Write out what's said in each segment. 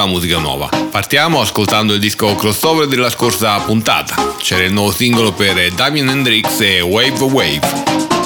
tantissima musica nuova. Partiamo ascoltando il disco crossover della scorsa puntata. C'era il nuovo singolo per Damien Hendrix e Wave Wave.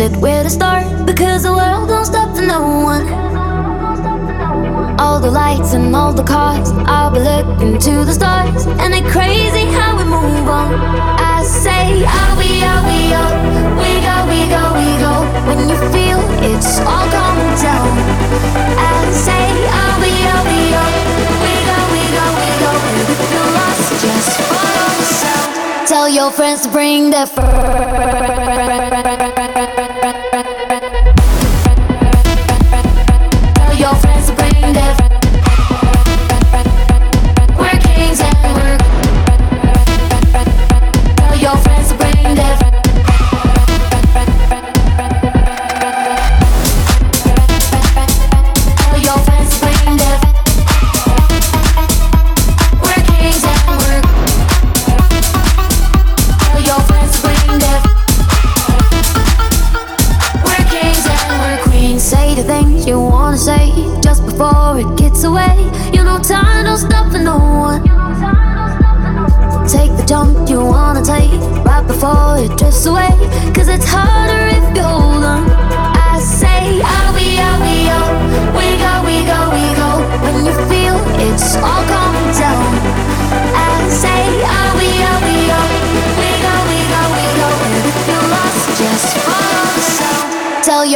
said where to start because the world don't stop for no one. All the lights and all the cars, I'll be looking to the stars, and it's crazy how we move on. I say, are we, are we, are we go, we go, we go. When you feel it's all gone down, I say, are we, are we, are we go, we go, we go. And if you're lost, just follow the sound. Tell your friends to bring the friends.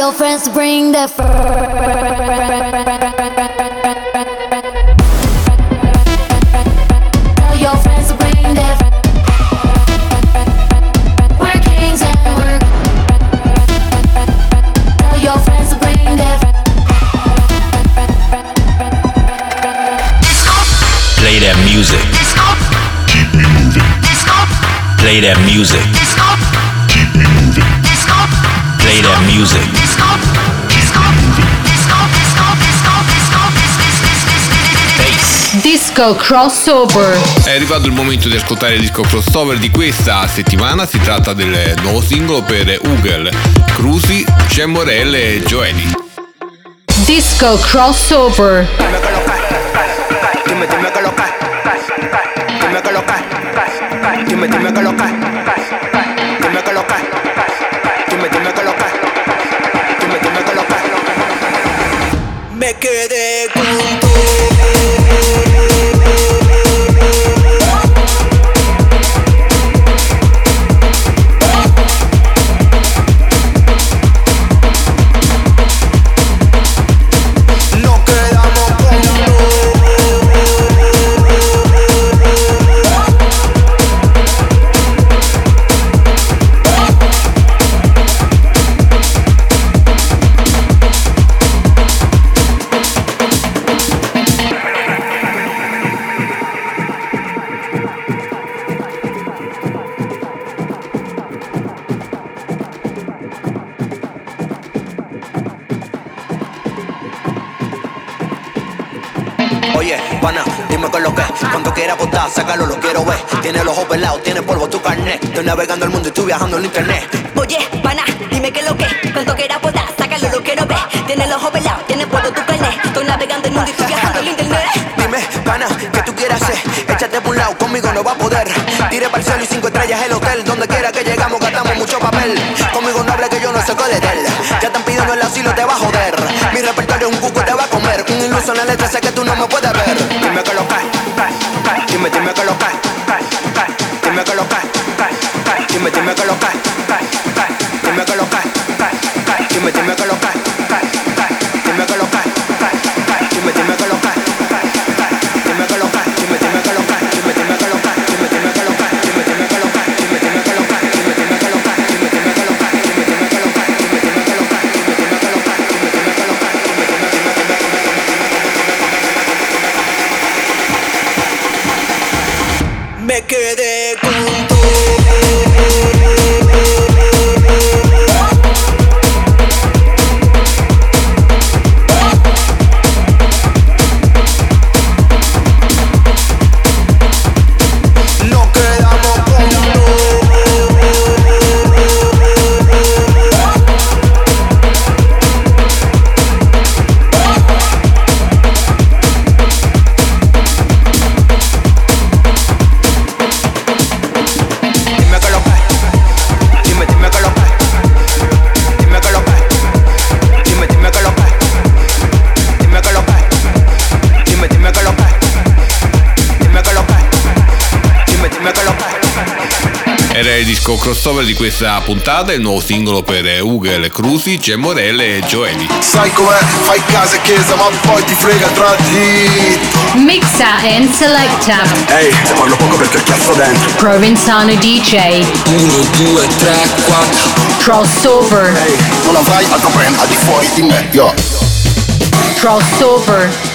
your friends bring the your friends bring the We're kings and we're your friends bring the Play that music. Keep me moving. Play that music. Play that music. Bass. Disco crossover. È arrivato il momento di ascoltare il disco crossover di questa settimana, si tratta del nuovo singolo per Ugel, Cruci, Cemorelle e Joeli. Disco crossover. Dime, dime que lo que. Dime que lo que. Dime, dime que lo que. Me quedé con sácalo, lo quiero ver. Tiene los ojos pelados, tiene polvo tu carnet. Estoy navegando el mundo y estoy viajando en internet. Oye, pana, dime qué lo que, cuánto quieras sácalo lo quiero ver. Tiene el ojo pelado, tiene puesto tu carnet. Estoy navegando el mundo y estoy viajando el internet. Dime, pana, ¿qué tú quieres hacer? Échate por un lado, conmigo no va a poder. Tire para el cielo y cinco estrellas el hotel. Donde quiera que llegamos gastamos mucho papel. Conmigo no hable que yo no sé cuál es él. Ya están pidiendo el asilo, te va a joder. Mi repertorio es un cuco, te va a comer. Un iluso en la letra, sé que tú no me puedes ver. Dime que lo que Dime, dime que lo que Dime que lo que Dime, dime que lo que Dime que lo Dime, crossover di questa puntata, il nuovo singolo per Ugel, Cruci, Cemorelle e Joeli. Sai com'è? Fai casa e chiesa, ma poi ti frega tra di. Mixa and selecta. Ehi, te parlo poco perché cazzo dentro. Provenzano DJ. 1, 2, 3, 4 Crossover. Ehi, non avrai altro brand al di fuori di me, yo. Crossover.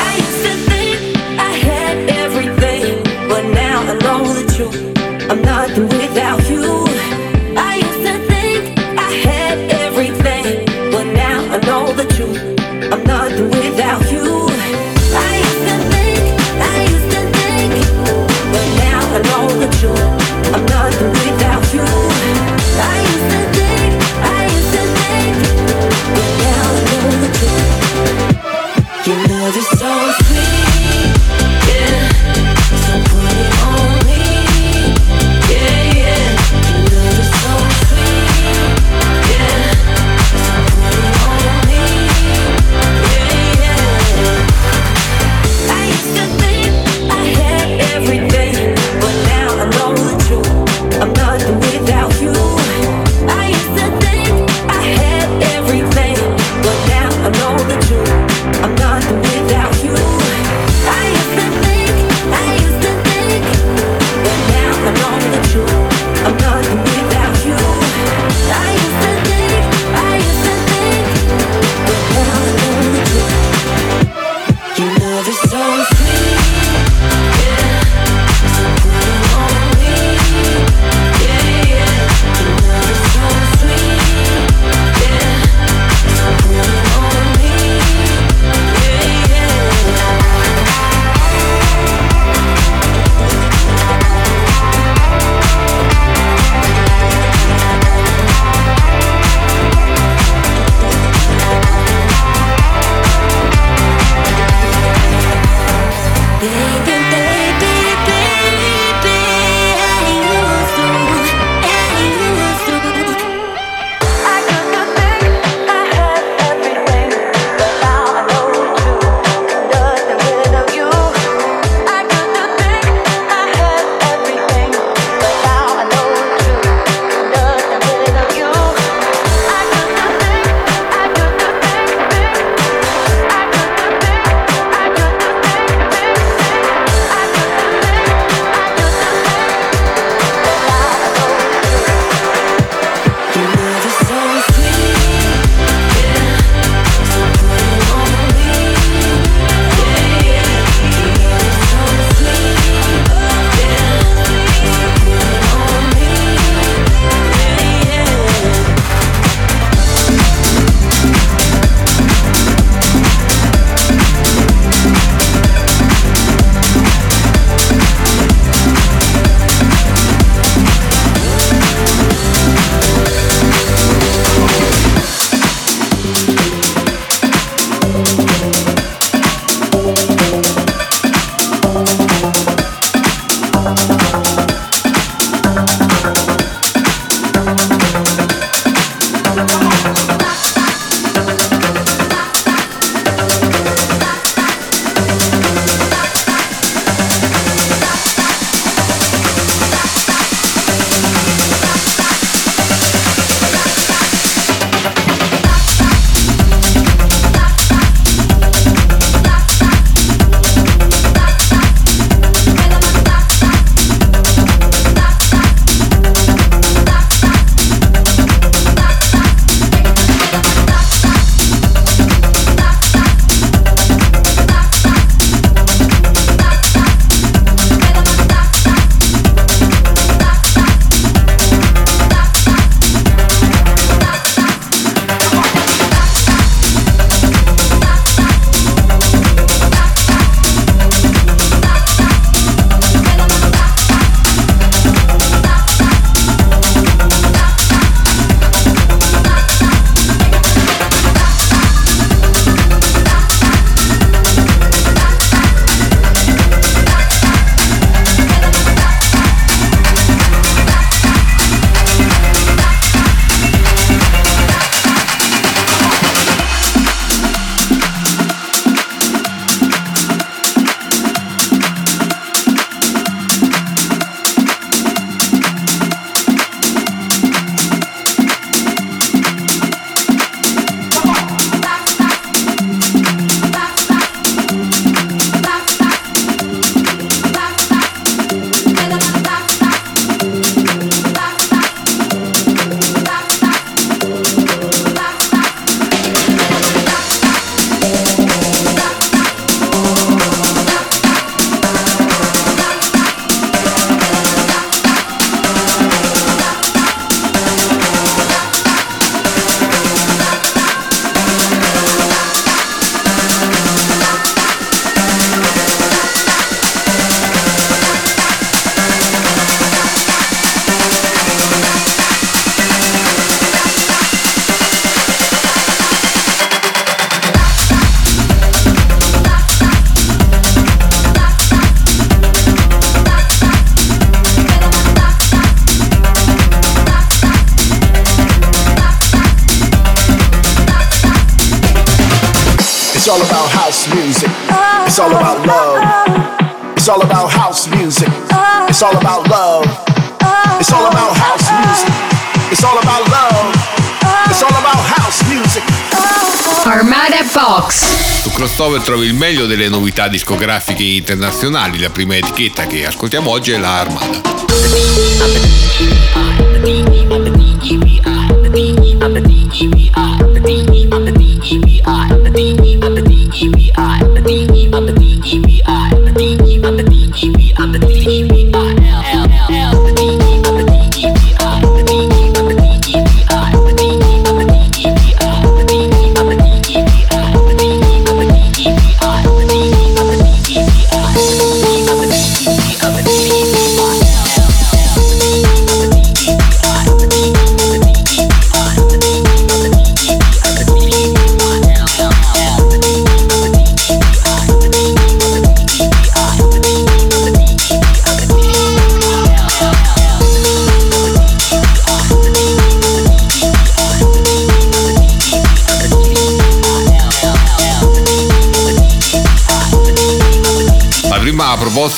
Crossover trovi il meglio delle novità discografiche internazionali. La prima etichetta che ascoltiamo oggi è la Armada.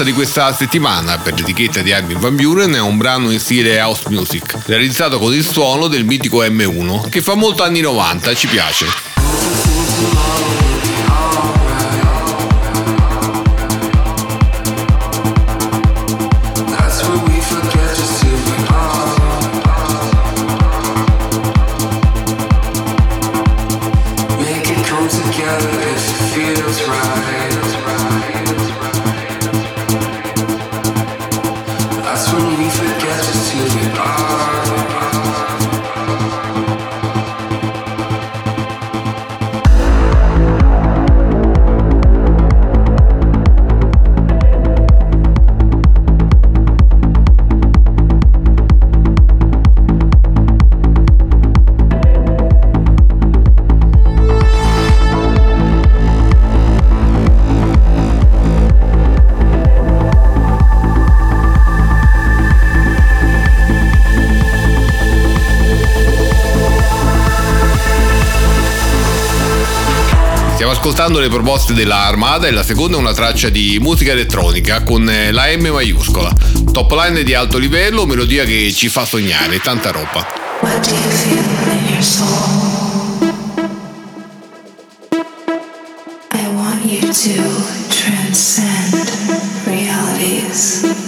Proposta di questa settimana per l'etichetta di Armin Van Buren è un brano in stile house music, realizzato con il suono del mitico M1, che fa molto anni 90, ci piace. Ascoltando le proposte della Armada e la seconda è una traccia di musica elettronica con eh, la M maiuscola. Top line di alto livello, melodia che ci fa sognare, tanta roba. To transcend realities.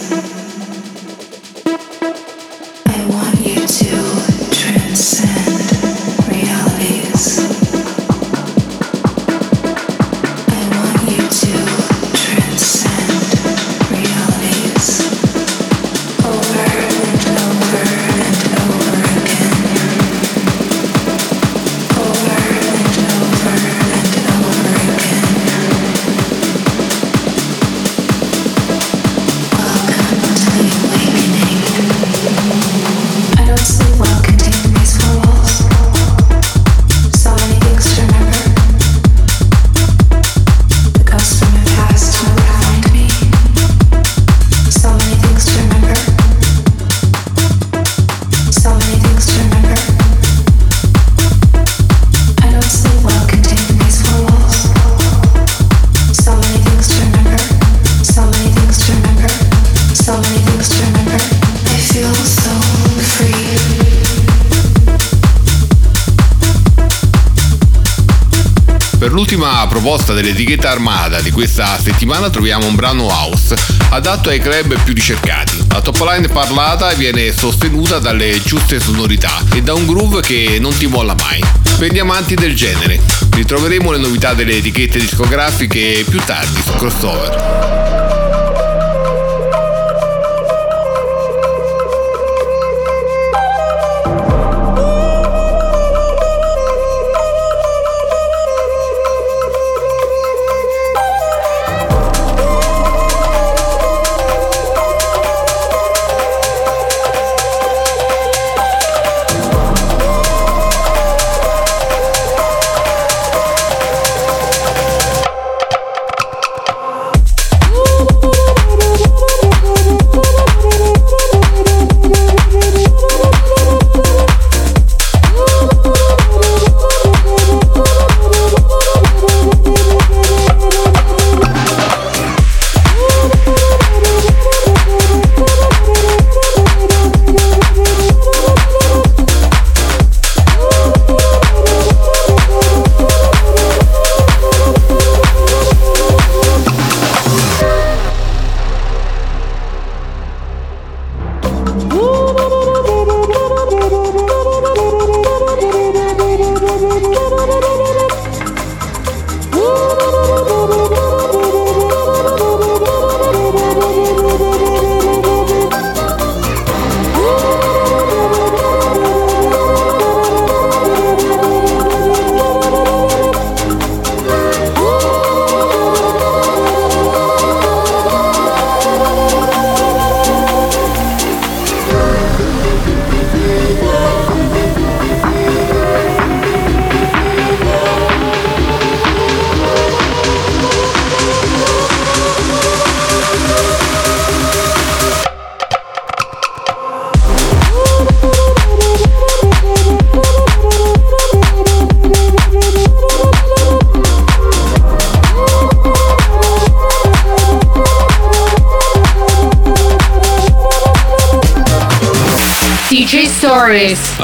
L'ultima proposta dell'etichetta Armada di questa settimana troviamo un brano house adatto ai club più ricercati. La top line parlata viene sostenuta dalle giuste sonorità e da un groove che non ti molla mai. Per gli amanti del genere, ritroveremo le novità delle etichette discografiche più tardi su Crossover.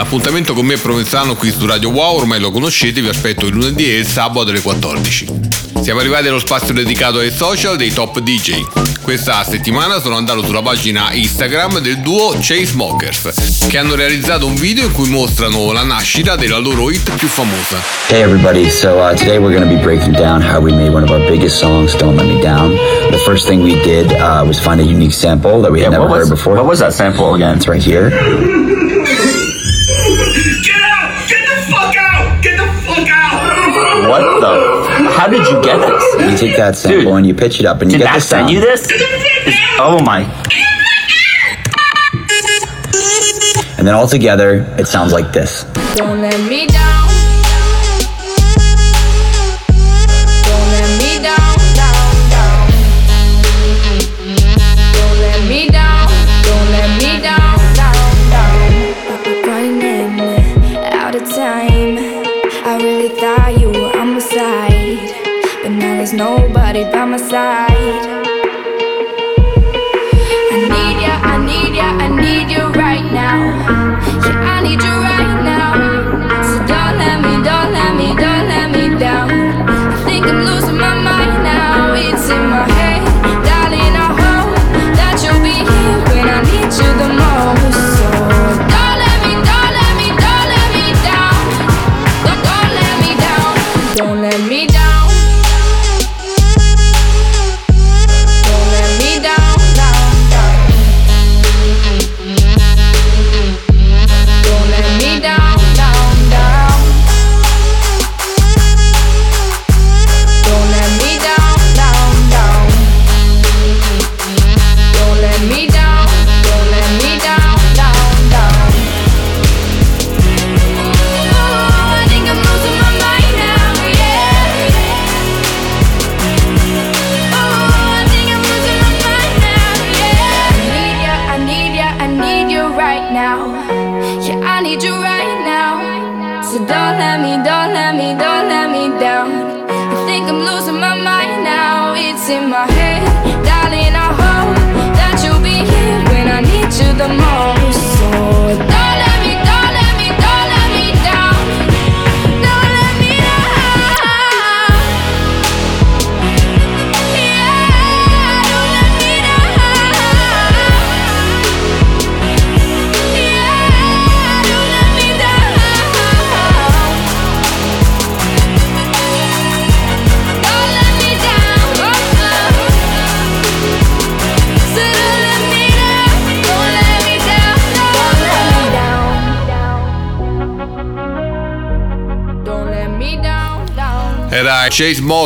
L'appuntamento con me Provenzano qui su Radio Wow, ormai lo conoscete, vi aspetto il lunedì e il sabato alle 14. Siamo arrivati allo spazio dedicato ai social dei top DJ. Questa settimana sono andato sulla pagina Instagram del duo Chainsmokers, che hanno realizzato un video in cui mostrano la nascita della loro hit più famosa. Hey everybody, so uh, today we're going to be breaking down how we made one of our biggest songs, Don't Let Me Down. The first thing we did uh, was find a unique sample that we had Yeah, never heard before. what was that sample again? It's right here. How did you get this? You take that sample and you pitch it up and you Did get Matt the send sound. you this? Is- oh my. And then all together, it sounds like this. Don't let me down. desire.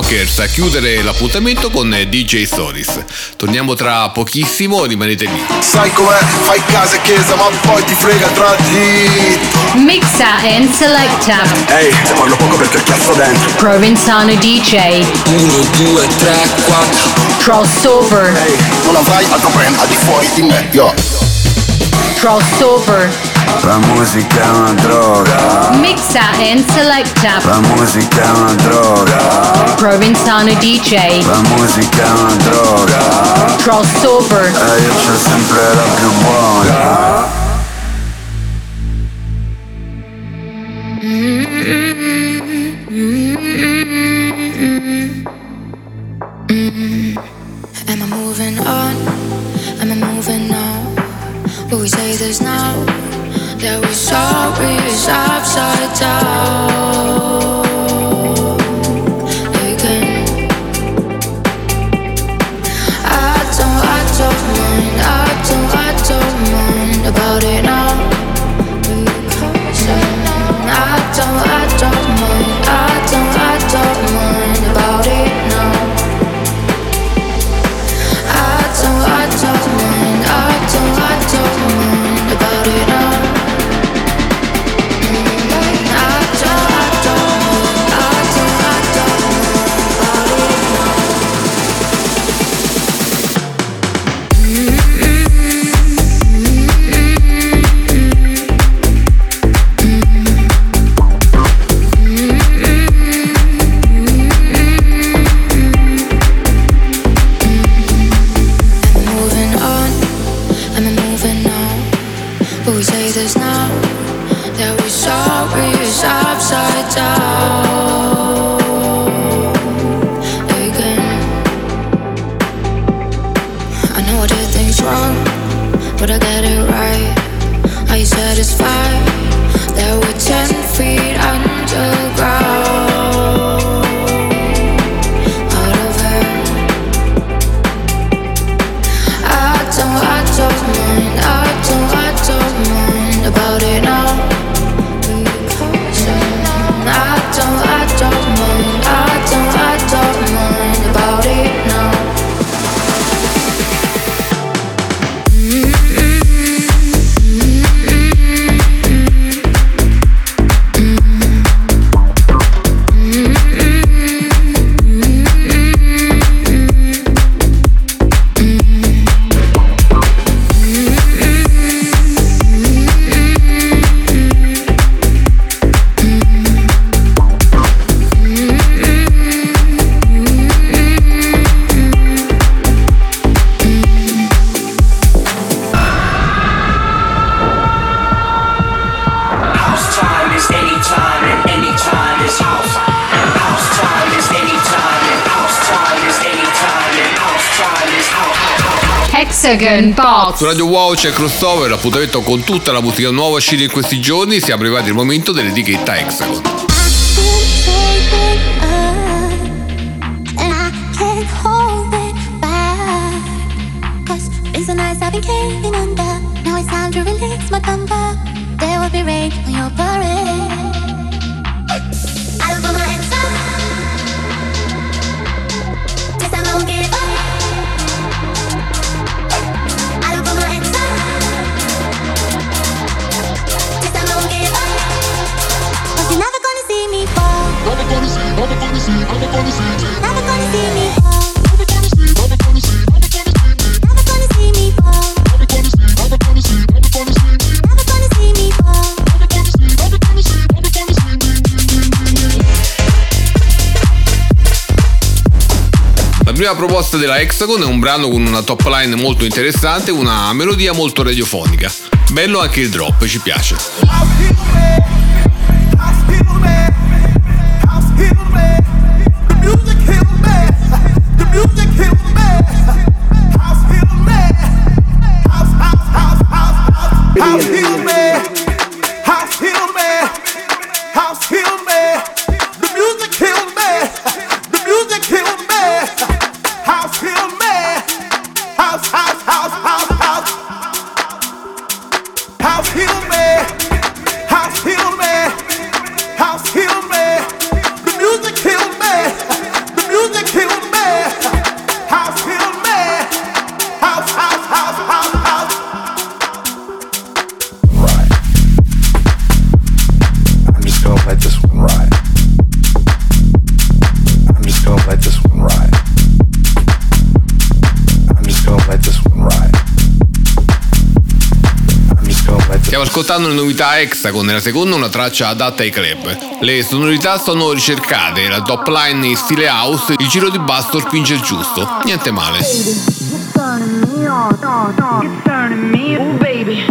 Chainsmokers a chiudere l'appuntamento con DJ Stories. Torniamo tra pochissimo, rimanete lì. Sai com'è? Fai casa e chiesa, ma poi ti frega tra di. Mixa and selecta. Ehi, te parlo poco perché ho il cazzo dentro. Provenzano DJ. 1, 2, 3, 4. Crossover. Ehi, non avrai altro brand al di fuori di me, yo. Crossover. La musica è una droga, Mixa and selecta. la musica è una droga, Provenzano DJ. la musica è una droga. Crossover. E io c'ho sempre la più buona. Am I moving on? Upside down. Hexagon Box. Su Radio Wow c'è crossover, l'appuntamento con tutta la musica nuova uscita in questi giorni. Siamo arrivati al momento dell'etichetta Hexagon. Now it's time to release my thunder. There will be rain on your parade. prima proposta della Hexagon è un brano con una top line molto interessante una melodia molto radiofonica. Bello anche il drop, ci piace. ascoltando le novità Hexagon e la seconda una traccia adatta ai club. Le sonorità sono ricercate, la top line in stile house, il giro di basso spinge il giusto. Niente male. Baby,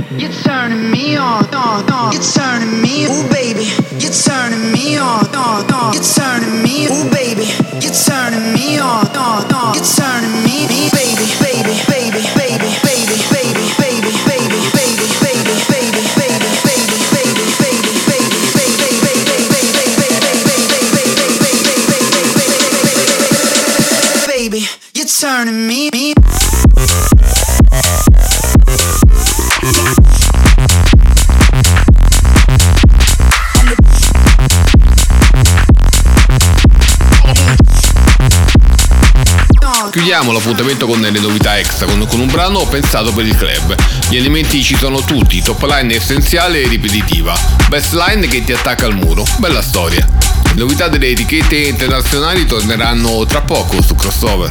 chiudiamo l'appuntamento con le novità extra, con, con un brano pensato per il club. Gli elementi ci sono tutti, top line essenziale e ripetitiva, best line che ti attacca al muro, bella storia. Le novità delle etichette internazionali torneranno tra poco su crossover.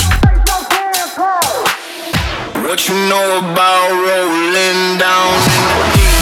What you know about rolling down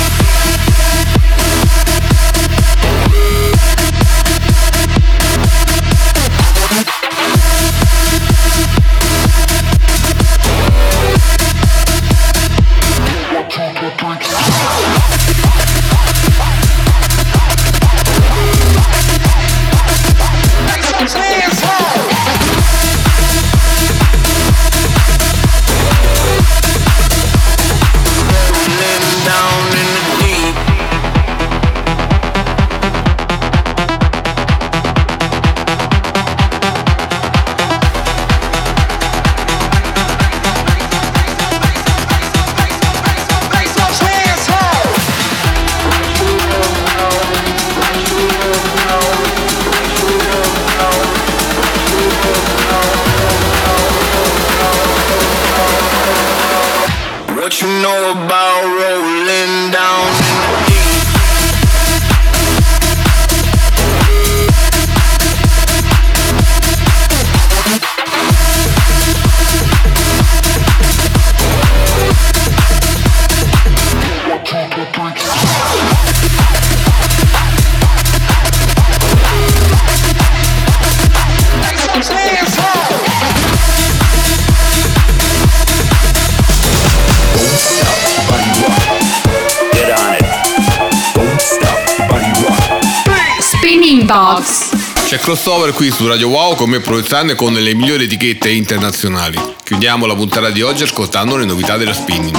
C'è crossover qui su Radio Wow come Provenzano con le migliori etichette internazionali. Chiudiamo la puntata di oggi ascoltando le novità della spinning.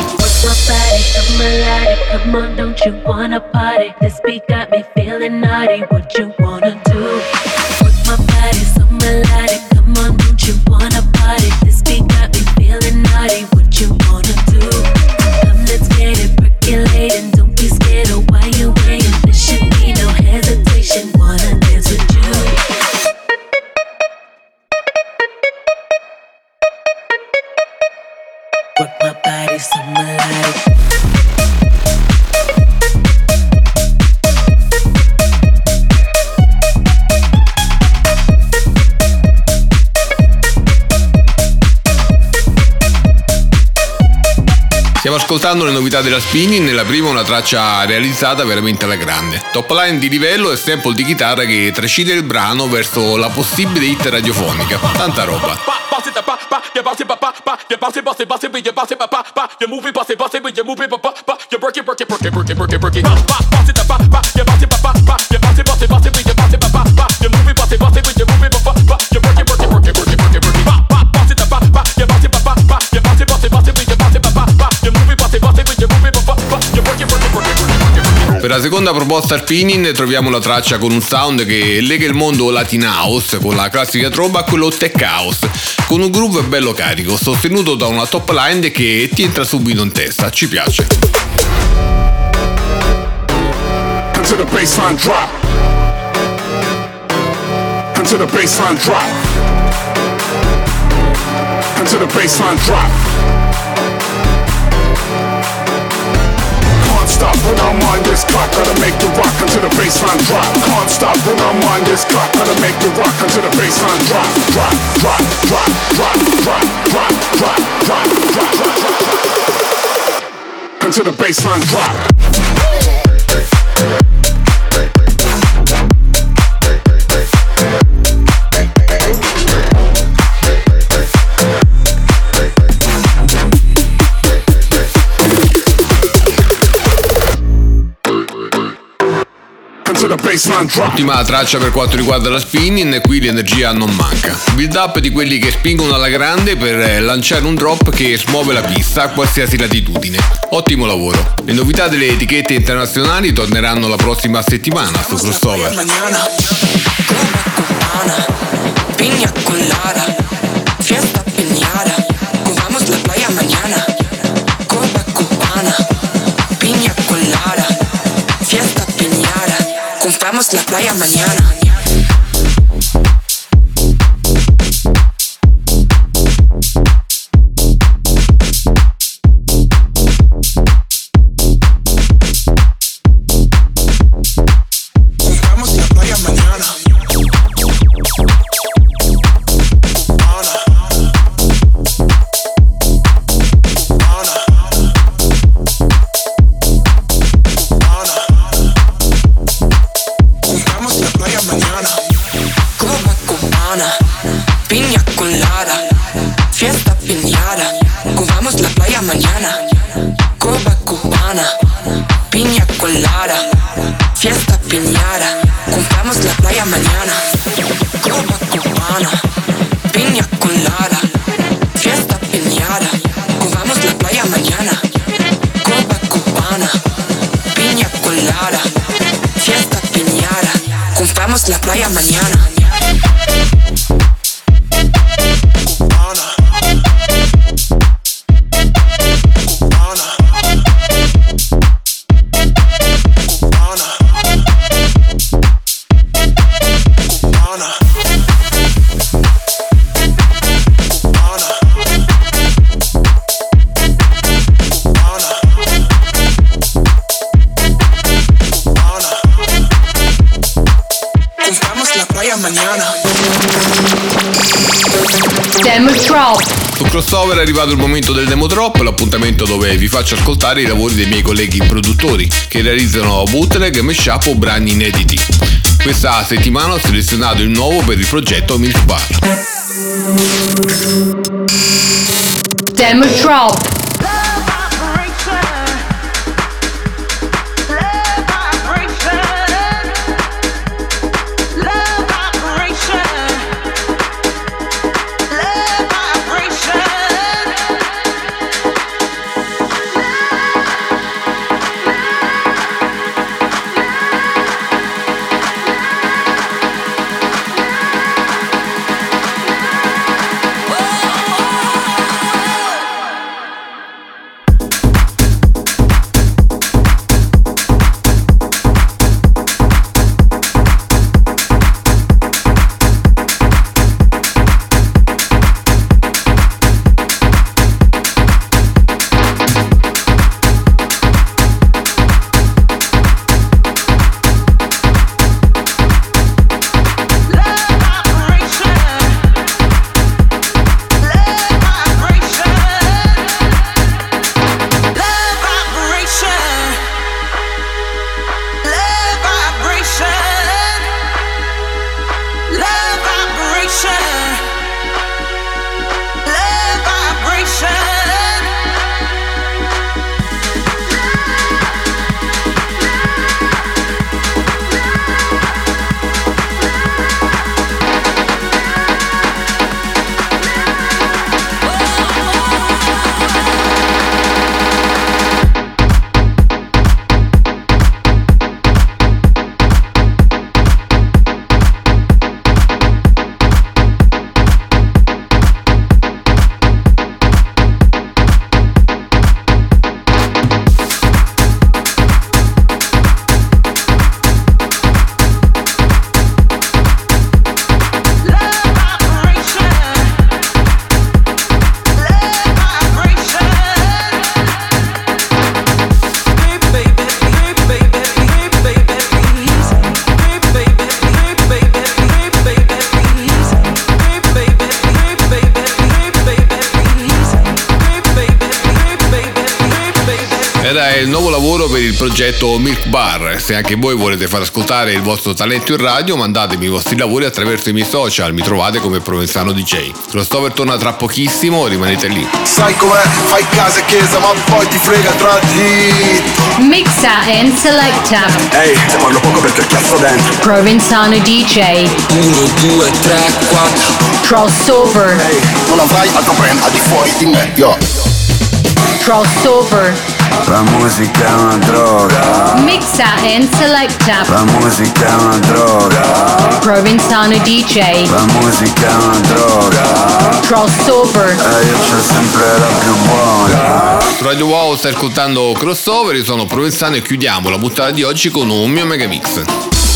What's ascoltando le novità della spinning, nella prima una traccia realizzata veramente alla grande. Top line di livello e sample di chitarra che trascina il brano verso la possibile hit radiofonica. Tanta roba. you bounce it, ba ba ba, you bounce it, bounce it, bounce it, you bounce it, ba ba ba, you move it, bounce it, bounce it, you move it, ba ba ba, you work it, work it, work it, work it, work it, work it, ba ba, bounce it, ba ba seconda proposta spinning troviamo la traccia con un sound che lega il mondo Latin House con la classica tromba a quello tech house, con un groove bello carico, sostenuto da una top line che ti entra subito in testa, ci piace. Until the baseline drop. Until the baseline drop. Stop when I'm on this clock. Gotta make the rock until the baseline drop. Can't stop when I'm on this clock. Gotta make the rock until the baseline drop. Drop, drop, drop, drop, drop, drop, drop, drop, drop, drop, drop. Until the baseline drop. Until the baseline drop. Ultima traccia per quanto riguarda la spinning, qui l'energia non manca. Build up di quelli che spingono alla grande per eh, lanciare un drop che smuove la pista a qualsiasi latitudine. Ottimo lavoro. Le novità delle etichette internazionali torneranno la prossima settimana su Crossover. piña colada, fiesta piñada, jugamos la playa mañana. Compramos la playa mañana. Vamos a la playa mañana. Crossover è arrivato il momento del demo drop, l'appuntamento dove vi faccio ascoltare i lavori dei miei colleghi produttori che realizzano bootleg, mashup o brani inediti. Questa settimana ho selezionato il nuovo per il progetto Milk Bar. Demo Drop. Bar. Se anche voi volete far ascoltare il vostro talento in radio, mandatemi i vostri lavori attraverso i miei social. Mi trovate come Provenzano DJ. Crossover torna tra pochissimo, rimanete lì. Sai com'è? Fai casa e chiesa, ma poi ti frega tra di. Mixa and selecta. Ehi, te parlo poco perché cazzo dentro. Provenzano DJ. 1, 2, 3, 4. Crossover. Ehi, non avrai altro brand al di fuori di me, yo. Crossover. La musica è una droga. Mixa and selecta. La musica è una droga. Provenzano DJ. La musica è una droga. Crossover. E io c'ho sempre la più buona. Radio Wow stai ascoltando Crossover, io sono Provenzano e chiudiamo la puntata di oggi con un mio megamix.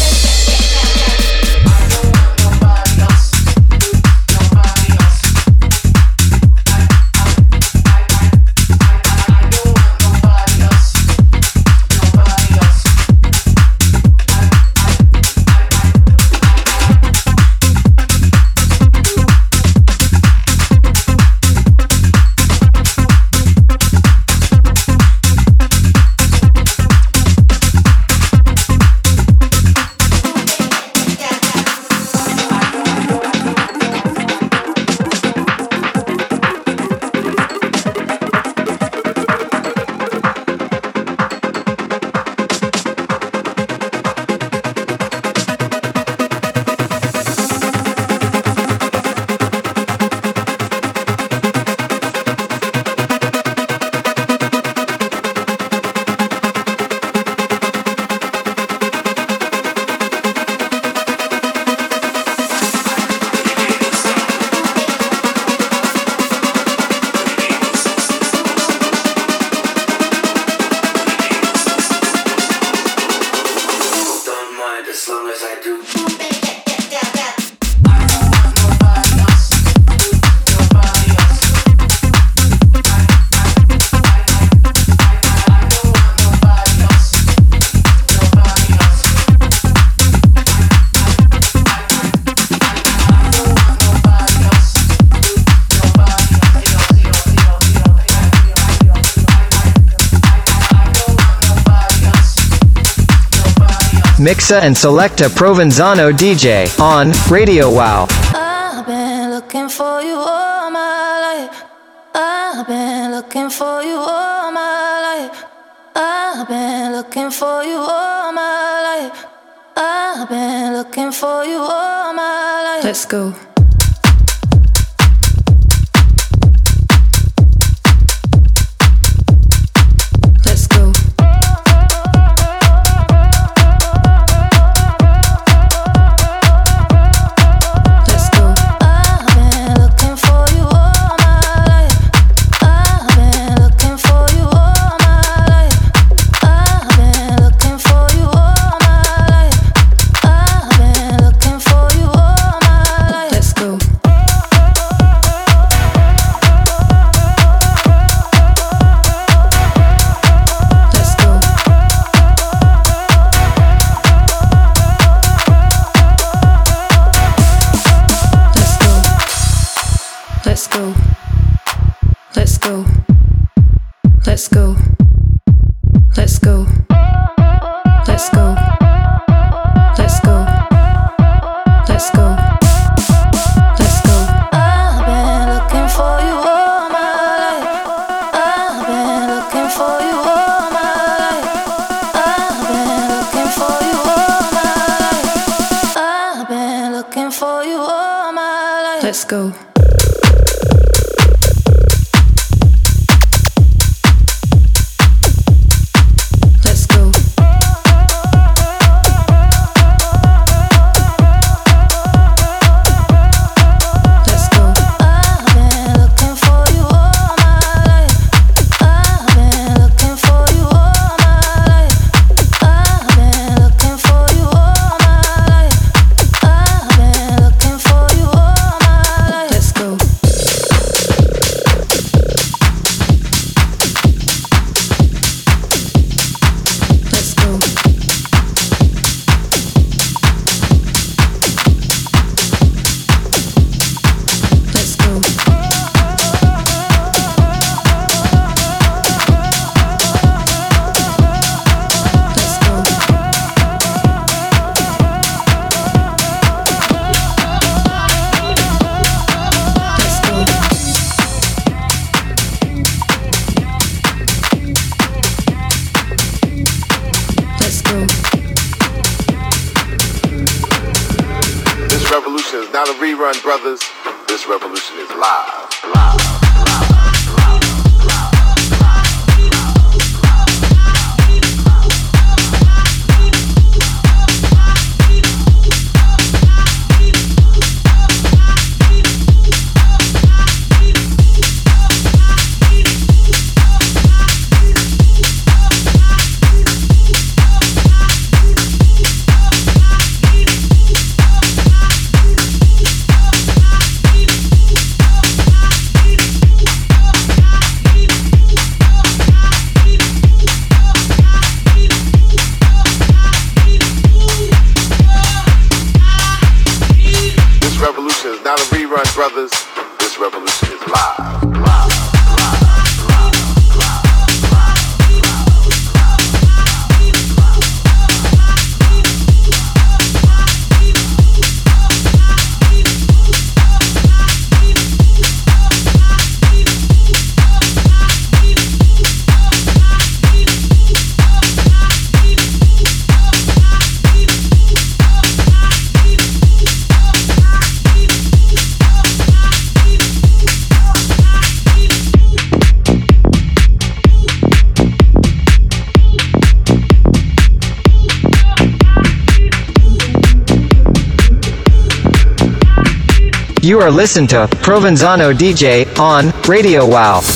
Alexa and select a Provenzano DJ on Radio Wow. I've been looking for you all my life. I've been looking for you all my life. I've been looking for you all my life. I've been looking for you all my life. Let's go. revolution is not a rerun, brothers. This revolution is live. You are listening to Provenzano DJ on Radio Wow.